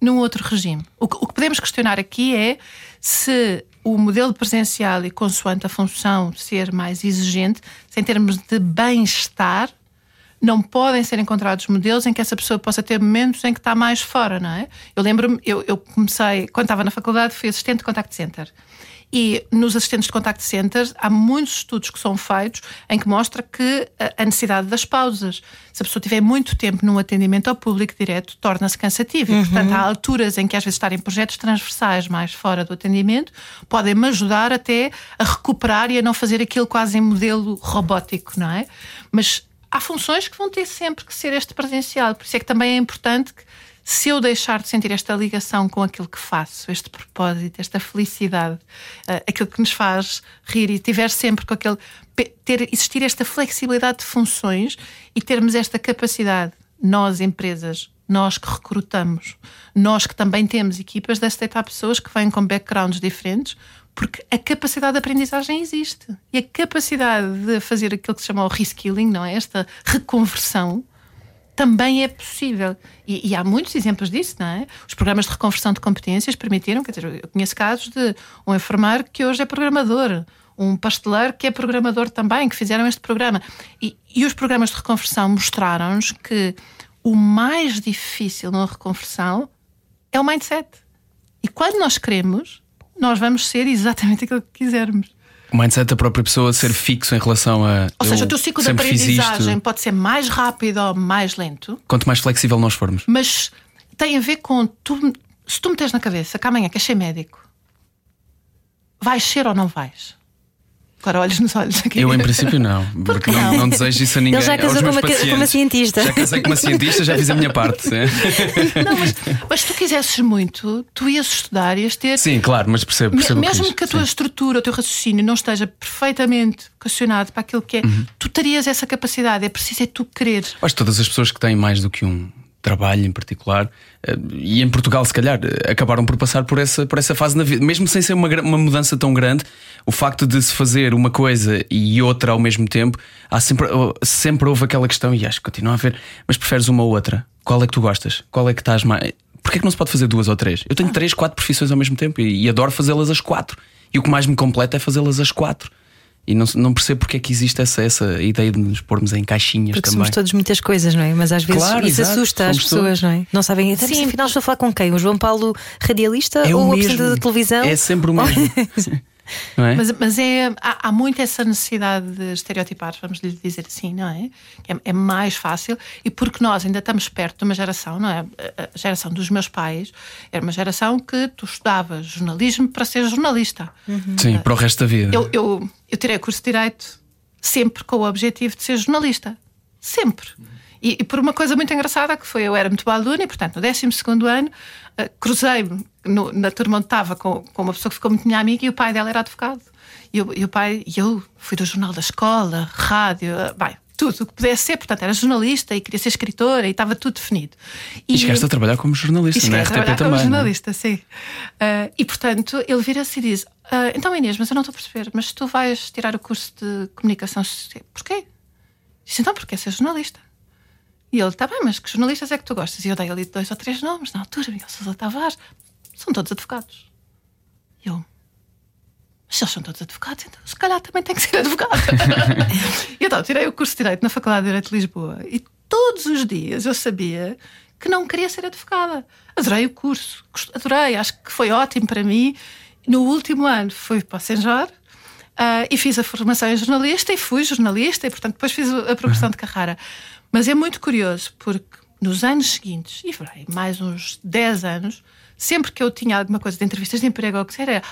num outro regime. O que, o que podemos questionar aqui é se o modelo presencial e consoante a função ser mais exigente, em termos de bem-estar, não podem ser encontrados modelos em que essa pessoa possa ter momentos em que está mais fora, não é? Eu lembro-me, eu, eu comecei, quando estava na faculdade, fui assistente de contact center. E nos assistentes de contact center há muitos estudos que são feitos em que mostra que a- a necessidade das pausas, se a pessoa tiver muito tempo num atendimento ao público direto, torna-se cansativo. E, portanto, há alturas em que às vezes estar em projetos transversais mais fora do atendimento podem-me ajudar até a recuperar e a não fazer aquilo quase em modelo robótico, não é? Mas há funções que vão ter sempre que ser este presencial. Por isso é que também é importante que, se eu deixar de sentir esta ligação com aquilo que faço, este propósito, esta felicidade, eh, aquilo que nos faz rir e tiver sempre com aquele. ter, existir esta flexibilidade de funções e termos esta capacidade, nós, empresas, nós que recrutamos, nós que também temos equipas de aceitar pessoas que vêm com backgrounds diferentes, porque a capacidade de aprendizagem existe. E a capacidade de fazer aquilo que se chama o reskilling, não é? Esta reconversão, também é possível. E, e há muitos exemplos disso, não é? Os programas de reconversão de competências permitiram, quer dizer, eu conheço casos de um enfermeiro que hoje é programador, um pasteleiro que é programador também, que fizeram este programa. E, e os programas de reconversão mostraram-nos que o mais difícil na reconversão é o mindset. E quando nós queremos, nós vamos ser exatamente aquilo que quisermos. O mindset da própria pessoa ser fixo em relação a. Ou seja, o teu ciclo de aprendizagem pode ser mais rápido ou mais lento, Quanto mais flexível nós formos. mas tem a ver com tu, se tu meteres na cabeça que amanhã queres ser médico, vais ser ou não vais? Agora olhos nos olhos aqui. Eu, em princípio, não. Porque não, não desejo isso a ninguém. Ele já casou com uma, com uma cientista. Já casei com uma cientista, já fiz a minha parte. Não, mas, mas se tu quisesses muito, tu ias estudar, ias ter. Sim, claro, mas percebo, Me- percebo que Mesmo diz. que a tua Sim. estrutura, o teu raciocínio não esteja perfeitamente vocacionado para aquilo que é, Uhum. tu terias essa capacidade. É preciso é tu querer. Acho que todas as pessoas que têm mais do que um trabalho em particular, eh, e em Portugal, se calhar, eh, acabaram por passar por essa, por essa fase na vida, mesmo sem ser uma, uma mudança tão grande, o facto de se fazer uma coisa e outra ao mesmo tempo, há sempre, oh, sempre houve aquela questão, e acho que continua a haver, mas preferes uma ou outra? Qual é que tu gostas? Qual é que estás mais. Porquê é que não se pode fazer duas ou três? Eu tenho três, quatro profissões ao mesmo tempo e, e adoro fazê-las às quatro. E o que mais me completa é fazê-las às quatro. E não, não percebo porque é que existe essa, essa ideia de nos pormos em caixinhas Porque também. somos todos muitas coisas, não é? Mas às vezes Claro, isso exato, assusta as pessoas, todos. não é? Não sabem. Sim. Sim. Afinal, estou a falar com quem? O João Paulo radialista É ou apresentador de televisão? É sempre o mesmo. é? Mas, mas é, há, há muito essa necessidade de estereotipar, vamos lhe dizer assim, não é? é? é mais fácil e porque nós ainda estamos perto de uma geração, não é? A geração dos meus pais era uma geração que tu estudavas jornalismo para ser jornalista. Sim, para o resto da vida. Eu, eu, eu tirei o curso de Direito sempre com o objetivo de ser jornalista. Sempre. E, e por uma coisa muito engraçada que foi, eu era muito boa aluna e, portanto, no 12 ano, eh, cruzei-me na turma onde estava com, com uma pessoa que ficou muito minha amiga e o pai dela era advogado. E, eu, e o pai, e eu fui do jornal da escola, rádio, eh, bem, tudo o que pudesse ser, portanto, era jornalista e queria ser escritora e estava tudo definido. E chegaste a trabalhar como jornalista, e na cheguei a RTP trabalhar também. como não é? jornalista, sim. Ah, e portanto, ele vira-se e diz: "Ah, Então, Inês, mas eu não estou a perceber, mas tu vais tirar o curso de comunicação social. Porquê? Disse: Então, porque é ser jornalista. E ele: Está bem, mas que jornalistas é que tu gostas? E eu dei ali dois ou três nomes na altura: Miguel Sousa Tavares, são todos advogados. E eu: Mas eles são todos advogados, então se calhar também tem que ser advogado. e então, tirei o curso de Direito na Faculdade de Direito de Lisboa e todos os dias eu sabia que não queria ser advogada. Adorei o curso, adorei, acho que foi ótimo para mim. No último ano fui para o Senjor ah, e fiz a formação em jornalista e fui jornalista e, portanto, depois fiz a progressão de carreira. Mas é muito curioso porque nos anos seguintes, e vai, mais uns 10 anos, sempre que eu tinha alguma coisa de entrevistas de emprego ou o que seja, era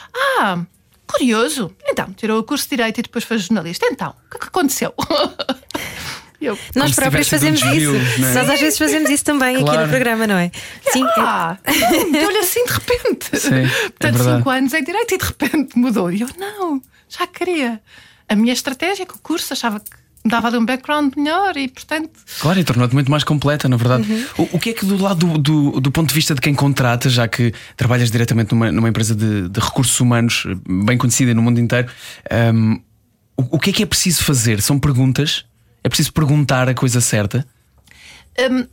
Ah, curioso. Então, tirou o curso de Direito e depois foi jornalista. Então, o que é que aconteceu? Eu, Nós próprios fazemos isso. não é? Nós às vezes fazemos isso também aqui Claro. no programa, não é? Sim. é- Ah, deu-lhe assim de repente. Sim, é Portanto, verdade. cinco anos em direito e de repente mudou. E eu, não, já queria. A minha estratégia com o curso achava que me dava ali um background melhor e, portanto, Claro, e tornou-te muito mais completa, na verdade. Uhum. O, o que é que, do lado do, do, do ponto de vista de quem contrata, já que trabalhas diretamente numa, numa empresa de, de recursos humanos eh, bem conhecida no mundo inteiro, hum, o, o que é que é preciso fazer? São perguntas? É preciso perguntar a coisa certa?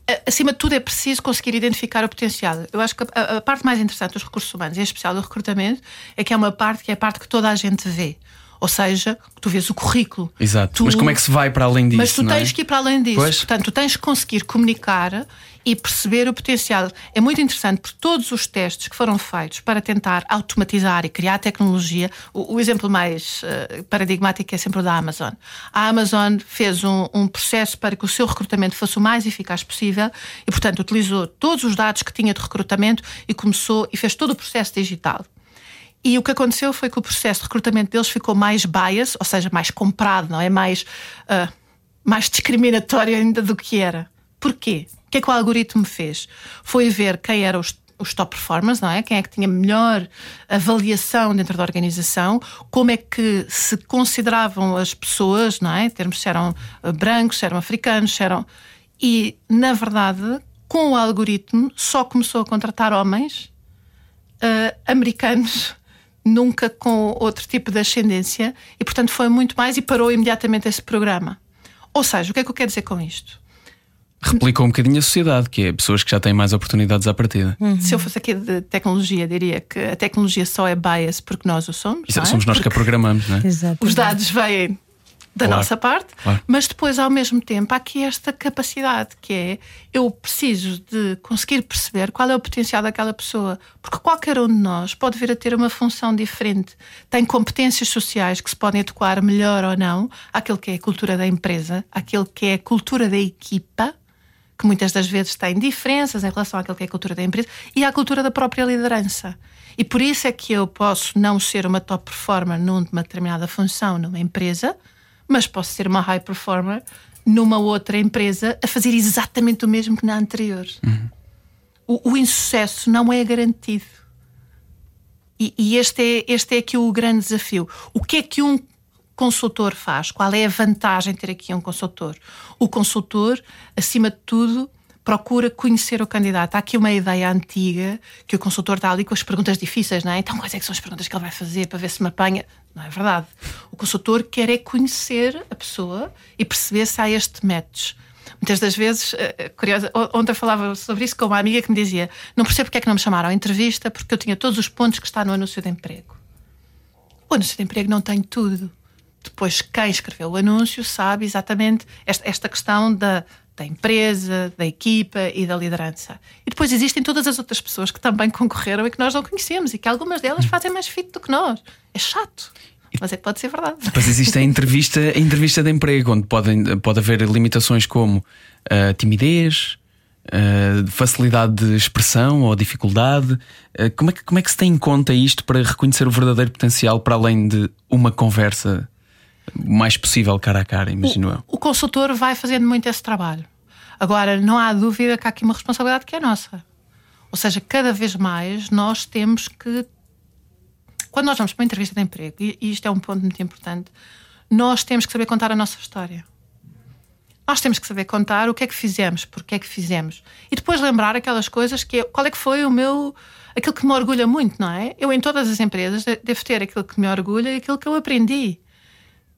a- acima de tudo é preciso conseguir identificar o potencial. Eu acho que a, a parte mais interessante dos recursos humanos, em especial do recrutamento, é que é uma parte que é a parte que toda a gente vê. Ou seja, tu vês o currículo. Exato. Tu- Mas como é que se vai para além disso? Mas tu é? tens que ir para além disso. Pois. Portanto, tu tens que conseguir comunicar e perceber o potencial. É muito interessante porque todos os testes que foram feitos para tentar automatizar e criar tecnologia, o, o exemplo mais eh, paradigmático é sempre o da Amazon. A Amazon fez um, um processo para que o seu recrutamento fosse o mais eficaz possível e, portanto, utilizou todos os dados que tinha de recrutamento e começou e fez todo o processo digital. E o que aconteceu foi que o processo de recrutamento deles ficou mais bias, ou seja, mais comprado, não é? Mais, ah, mais discriminatório ainda do que era. Porquê? O que é que o algoritmo fez? Foi ver quem eram os, os top performers, não é? Quem é que tinha melhor avaliação dentro da organização, como é que se consideravam as pessoas, não é? Em termos se eram ah, brancos, se eram africanos, se eram. E, na verdade, com o algoritmo, só começou a contratar homens uh, americanos, nunca com outro tipo de ascendência, e portanto foi muito mais e parou imediatamente esse programa. Ou seja, o que é que eu quero dizer com isto? Replicou um bocadinho a sociedade, que é pessoas que já têm mais oportunidades à partida. Se eu fosse aqui de tecnologia, diria que a tecnologia só é bias porque nós o somos. Não é? somos nós que a programamos, não é? Exato. Os dados vêm da Claro, nossa parte, claro. mas depois, ao mesmo tempo, há aqui esta capacidade que é eu preciso de conseguir perceber qual é o potencial daquela pessoa, porque qualquer um de nós pode vir a ter uma função diferente, tem competências sociais que se podem adequar melhor ou não àquilo que é a cultura da empresa, àquilo que é a cultura da equipa, que muitas das vezes têm diferenças em relação àquilo que é a cultura da empresa e à cultura da própria liderança. E por isso é que eu posso não ser uma top performer numa determinada função numa empresa, mas posso ser uma high performer numa outra empresa a fazer exatamente o mesmo que na anterior. Uhum. O, o insucesso não é garantido. E, e, este, é, este é aqui o grande desafio. O que é que um consultor faz? Qual é a vantagem de ter aqui um consultor? O consultor, acima de tudo, procura conhecer o candidato. Há aqui uma ideia antiga que o consultor está ali com as perguntas difíceis, não é? Então, quais é que são as perguntas que ele vai fazer para ver se me apanha? Não é verdade. O consultor quer é conhecer a pessoa e perceber se há este match. Muitas das vezes, eh, eh, curiosa, ontem eu falava sobre isso com uma amiga que me dizia: Não percebo porque é que não me chamaram à entrevista, porque eu tinha todos os pontos que está no anúncio de emprego. O anúncio de emprego não tem tudo depois quem escreveu o anúncio sabe exatamente esta, esta questão da, da empresa, da equipa e da liderança. E depois existem todas as outras pessoas que também concorreram e que nós não conhecemos e que algumas delas fazem mais fit do que nós. É chato. Mas é que pode ser verdade. Depois existe a entrevista, a entrevista de emprego, onde podem, pode haver limitações como uh, timidez, uh, facilidade de expressão ou dificuldade. Uh, como, é que, como é que se tem em conta isto para reconhecer o verdadeiro potencial para além de uma conversa mais possível cara a cara, imagino o, eu. O consultor vai fazendo muito esse trabalho. Agora, não há dúvida que há aqui uma responsabilidade que é nossa. Ou seja, cada vez mais nós temos que. Quando nós vamos para uma entrevista de emprego, e isto é um ponto muito importante, nós temos que saber contar a nossa história. Nós temos que saber contar o que é que fizemos, porque é que fizemos. E depois lembrar aquelas coisas que. É, qual é que foi o meu. aquilo que me orgulha muito, não é? Eu, em todas as empresas, devo ter aquilo que me orgulha e aquilo que eu aprendi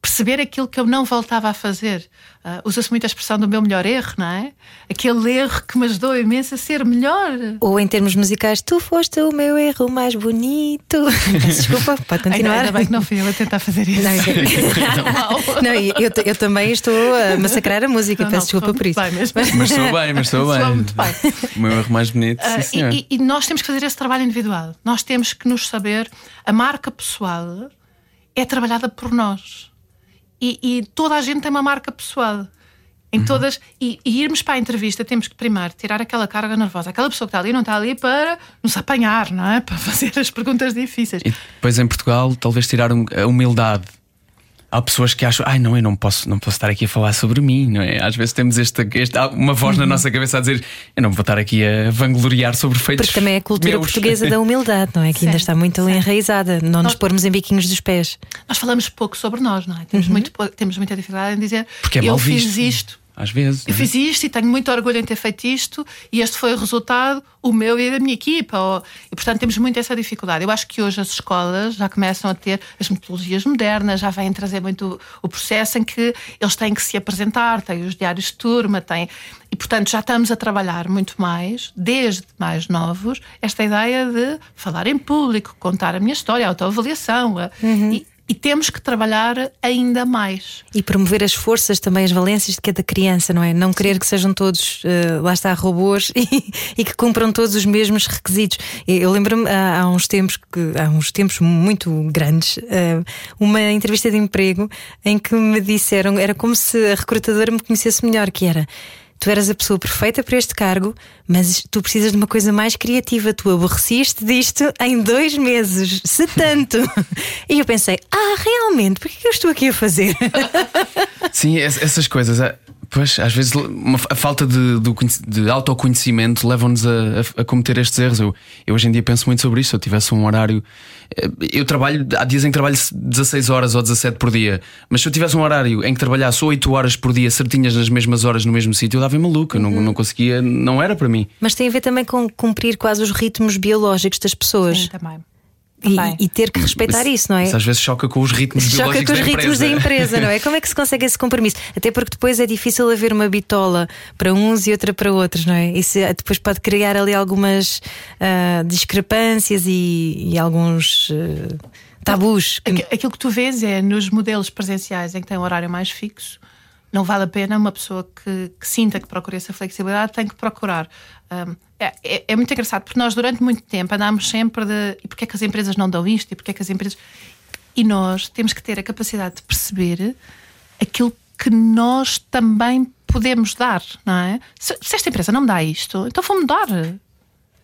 perceber aquilo que eu não voltava a fazer. Uh, Usa-se muito a expressão do meu melhor erro, não é? Aquele erro que me ajudou imenso a ser melhor. Ou em termos musicais, tu foste o meu erro mais bonito. Desculpa, pode continuar. Ainda, ainda bem que não fui eu a tentar fazer isso. Não, não eu, eu, também estou a massacrar a música, não, peço não, desculpa por isso. Bem mesmo. Mas estou bem, mas estou bem. Muito bem. O meu erro mais bonito. Uh, sim, e, e nós temos que fazer esse trabalho individual. Nós temos que nos saber. A marca pessoal é trabalhada por nós e, e toda a gente tem uma marca pessoal. Em uhum. todas. E, e, irmos para a entrevista, temos que primeiro tirar aquela carga nervosa. Aquela pessoa que está ali não está ali para nos apanhar, não é? Para fazer as perguntas difíceis. E depois em Portugal, talvez tirar a humildade há pessoas que acham, ai não, eu não posso, não posso estar aqui a falar sobre mim, não é? Às vezes temos esta, esta uma voz na uhum. nossa cabeça a dizer, eu não vou estar aqui a vangloriar sobre feitos. Porque também é a cultura meus. portuguesa da humildade, não é? Que ainda está muito sim. enraizada, não nós, nos pormos em biquinhos dos pés. Nós falamos pouco sobre nós, não é? Temos, uhum. muito, temos muita dificuldade em dizer, Porque é eu fiz visto. isto às vezes. Eu é? fiz isto e tenho muito orgulho em ter feito isto, e este foi o resultado, o meu e da minha equipa. E portanto temos muito essa dificuldade. Eu acho que hoje as escolas já começam a ter as metodologias modernas, já vêm trazer muito o, processo em que eles têm que se apresentar, têm os diários de turma, têm. E portanto já estamos a trabalhar muito mais, desde mais novos, esta ideia de falar em público, contar a minha história, a autoavaliação. Uhum. E, e temos que trabalhar ainda mais. E promover as forças também, as valências de cada criança, não é? Não querer que sejam todos, uh, lá está, robôs e, e, que cumpram todos os mesmos requisitos. Eu lembro-me há, há, uns tempos, que, há uns tempos muito grandes, uh, uma entrevista de emprego em que me disseram, era como se a recrutadora me conhecesse melhor, que era tu eras a pessoa perfeita para este cargo, mas tu precisas de uma coisa mais criativa. Tu aborreciste disto em dois meses, se tanto. e eu pensei, ah, realmente, por que eu estou aqui a fazer? Sim, essas coisas. Pois, às vezes uma, a falta de, de autoconhecimento leva-nos a, a, a, cometer estes erros. Eu, eu, hoje em dia penso muito sobre isto. Se eu tivesse um horário. Eh, eu trabalho, há dias em que trabalho 16 horas ou 17 por dia, mas se eu tivesse um horário em que trabalhasse 8 horas por dia, certinhas nas mesmas horas, no mesmo sítio, eu dava maluca. Uhum. Não, não conseguia, não era para mim. Mas tem a ver também com cumprir quase os ritmos biológicos das pessoas. Sim, também. E, e, ter que respeitar isso, isso, não é? Isso às vezes choca com os ritmos Choca com os da ritmos da empresa, não é? Como é que se consegue esse compromisso? Até porque depois é difícil haver uma bitola para uns e outra para outros, não é? Isso depois pode criar ali algumas uh, discrepâncias e, e alguns. Uh, tabus. Aquilo que tu vês é nos modelos presenciais em que tem um horário mais fixo, não vale a pena uma pessoa que, que sinta que procura essa flexibilidade, tem que procurar. É, é, é, muito engraçado, porque nós durante muito tempo andámos sempre de e porque é que as empresas não dão isto, e porque é que as empresas. E nós temos que ter a capacidade de perceber aquilo que nós também podemos dar, não é? Se, se esta empresa não me dá isto, então vou mudar.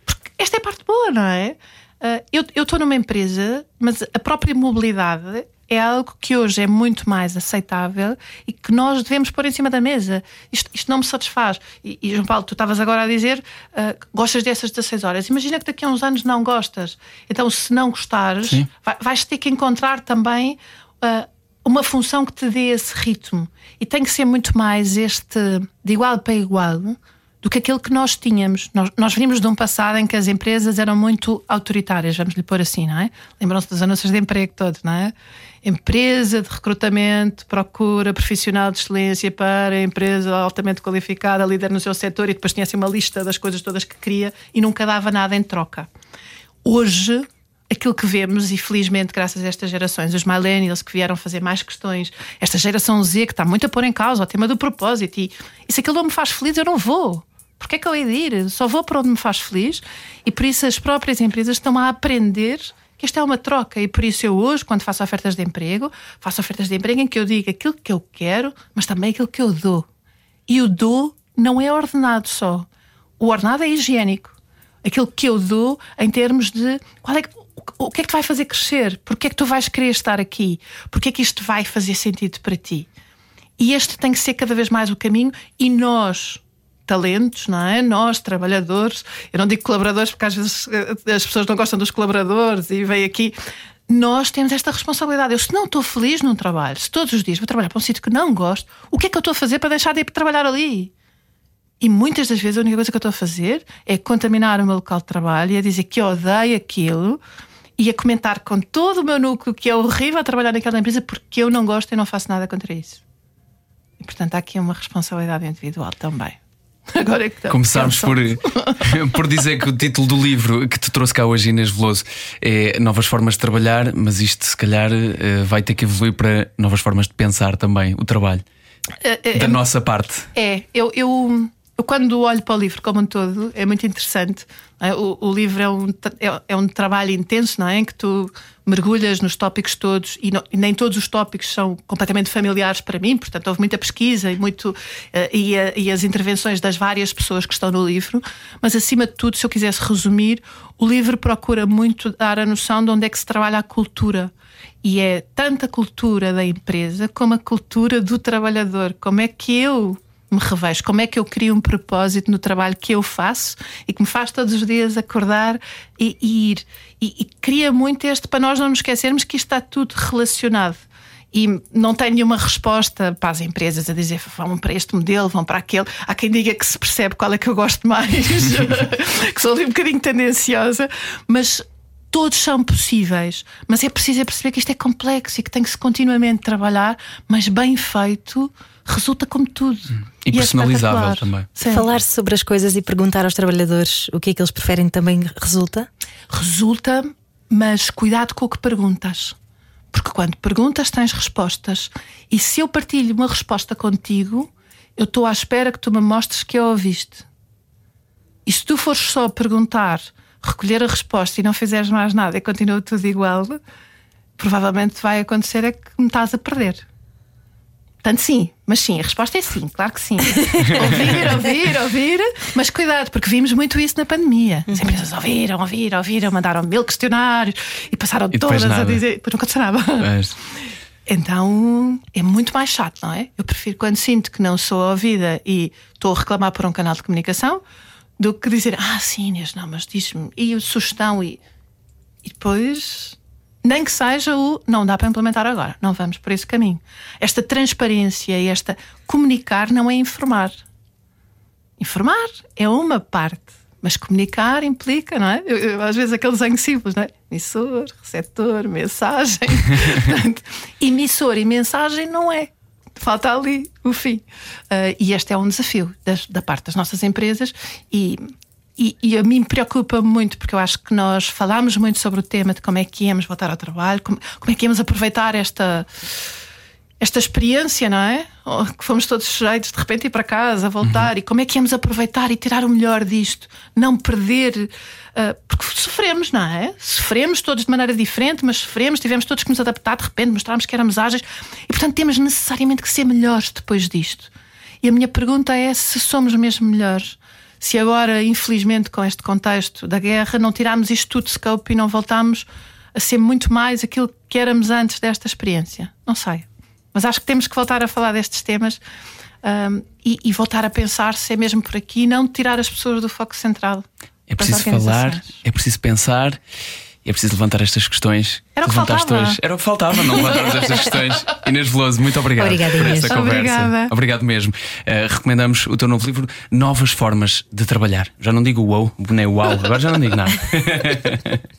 Porque esta é a parte boa, não é? Uh, eu estou numa empresa, mas a própria mobilidade é algo que hoje é muito mais aceitável e que nós devemos pôr em cima da mesa. Isto, isto não me satisfaz. E, e, João Paulo, tu estavas agora a dizer uh, gostas dessas 16 horas. Imagina que daqui a uns anos não gostas. Então, se não gostares, vai, vais ter que encontrar também uh, uma função que te dê esse ritmo. E tem que ser muito mais este de igual para igual do que aquele que nós tínhamos. Nós, nós vimos de um passado em que as empresas eram muito autoritárias, vamos lhe pôr assim, não é? Lembram-se dos anúncios de emprego todos, não é? Empresa de recrutamento procura profissional de excelência para empresa altamente qualificada, líder no seu setor, e depois tinha assim uma lista das coisas todas que queria e nunca dava nada em troca. Hoje, aquilo que vemos, e felizmente, graças a estas gerações, os millennials que vieram fazer mais questões, esta geração Z que está muito a pôr em causa o tema do propósito, e, e se aquilo não me faz feliz, eu não vou. Porque é que eu hei de ir? Só vou para onde me faz feliz e por isso as próprias empresas estão a aprender que isto é uma troca e por isso eu hoje, quando faço ofertas de emprego, faço ofertas de emprego em que eu digo aquilo que eu quero, mas também aquilo que eu dou. E o dou não é ordenado só. O ordenado é higiênico. Aquilo que eu dou em termos de qual é que, o que é que te vai fazer crescer? Porquê é que tu vais querer estar aqui? Porquê é que isto vai fazer sentido para ti? E este tem que ser cada vez mais o caminho e nós, talentos, não é? Nós, trabalhadores, eu não digo colaboradores porque às vezes eh, as pessoas não gostam dos colaboradores e vem aqui. Nós temos esta responsabilidade. Eu, se não estou feliz num trabalho, se todos os dias vou trabalhar para um sítio que não gosto, o que é que eu estou a fazer para deixar de ir trabalhar ali? E muitas das vezes a única coisa que eu estou a fazer é contaminar o meu local de trabalho e a dizer que odeio aquilo e a comentar com todo o meu núcleo que é horrível trabalhar naquela empresa porque eu não gosto e não faço nada contra isso. E portanto há aqui uma responsabilidade individual também. Agora é que Começámos por, por dizer que o título do livro que te trouxe cá hoje, Inês Veloso, é Novas Formas de Trabalhar, mas isto se calhar eh, vai ter que evoluir para novas formas de pensar também o trabalho. É, é, da nossa parte. É, eu, eu eu, quando olho para o livro como um todo, é muito interessante. É? O, o, livro é um, é, é, um trabalho intenso, não é? Em que tu mergulhas nos tópicos todos e, não, e, nem todos os tópicos são completamente familiares para mim, portanto, houve muita pesquisa e, muito, uh, e, a, e as intervenções das várias pessoas que estão no livro. Mas, acima de tudo, se eu quisesse resumir, o livro procura muito dar a noção de onde é que se trabalha a cultura. E é tanto a cultura da empresa como a cultura do trabalhador. Como é que eu me revejo, como é que eu crio um propósito no trabalho que eu faço e que me faz todos os dias acordar e, e ir. E, e cria muito este para nós não nos esquecermos que isto está tudo relacionado e não tenho nenhuma resposta para as empresas a dizer vão para este modelo, vão para aquele. Há quem diga que se percebe qual é que eu gosto mais, que sou ali um bocadinho tendenciosa, mas todos são possíveis. Mas é preciso é perceber que isto é complexo e que tem que se continuamente trabalhar, mas bem feito resulta como tudo. E, e é personalizável é também. Sim. Falar sobre as coisas e perguntar aos trabalhadores o que é que eles preferem também resulta? Resulta, mas cuidado com o que perguntas. Porque quando perguntas, tens respostas. E se eu partilho uma resposta contigo, eu estou à espera que tu me mostres que a ouviste. E se tu fores só perguntar, recolher a resposta e não fizeres mais nada e continua tudo igual, provavelmente vai acontecer é que me estás a perder. Portanto, sim, mas sim, a resposta é sim, claro que sim. ouvir, ouvir, ouvir, mas cuidado, porque vimos muito isso na pandemia. As uhum. empresas ouviram, ouviram, ouviram, mandaram mil questionários e passaram e todas nada. a dizer, depois não aconteceu nada. Mas... Então é muito mais chato, não é? Eu prefiro quando sinto que não sou ouvida e estou a reclamar por um canal de comunicação do que dizer, ah, sim, Inês, não, mas diz-me, e sugestão, e, e depois nem que seja o não dá para implementar agora, não vamos por esse caminho. Esta transparência e esta comunicar não é informar. Informar é uma parte, mas comunicar implica, não é? Eu, eu, às vezes aquele desenho simples, não é? Emissor, receptor, mensagem. Portanto, emissor e mensagem não é. Falta ali o fim. Uh, e este é um desafio das, da parte das nossas empresas e e, e, a mim preocupa muito, porque eu acho que nós falámos muito sobre o tema de como é que íamos voltar ao trabalho, como, como é que íamos aproveitar esta, esta experiência, não é? Que fomos todos sujeitos de repente ir para casa, voltar, uhum. e como é que íamos aproveitar e tirar o melhor disto, não perder. Uh, porque sofremos, não é? Sofremos todos de maneira diferente, mas sofremos, tivemos todos que nos adaptar, de repente mostrarmos que éramos ágeis, e portanto temos necessariamente que ser melhores depois disto. E a minha pergunta é se somos mesmo melhores. Se agora, infelizmente, com este contexto da guerra, não tiramos isto tudo de scope e não voltamos a ser muito mais aquilo que éramos antes desta experiência. Não sei. Mas acho que temos que voltar a falar destes temas um, e, e, voltar a pensar se é mesmo por aqui, não tirar as pessoas do foco central. É preciso falar, é preciso pensar. É preciso levantar estas questões. Era o que faltava. Hoje. Era o que faltava, não levantarmos estas questões. Inês Veloso, muito obrigado Obrigada, por esta conversa. Obrigada. Obrigado mesmo. Uh, recomendamos o teu novo livro, Novas Formas de Trabalhar. Já não digo wow, nem wow, agora já não digo nada.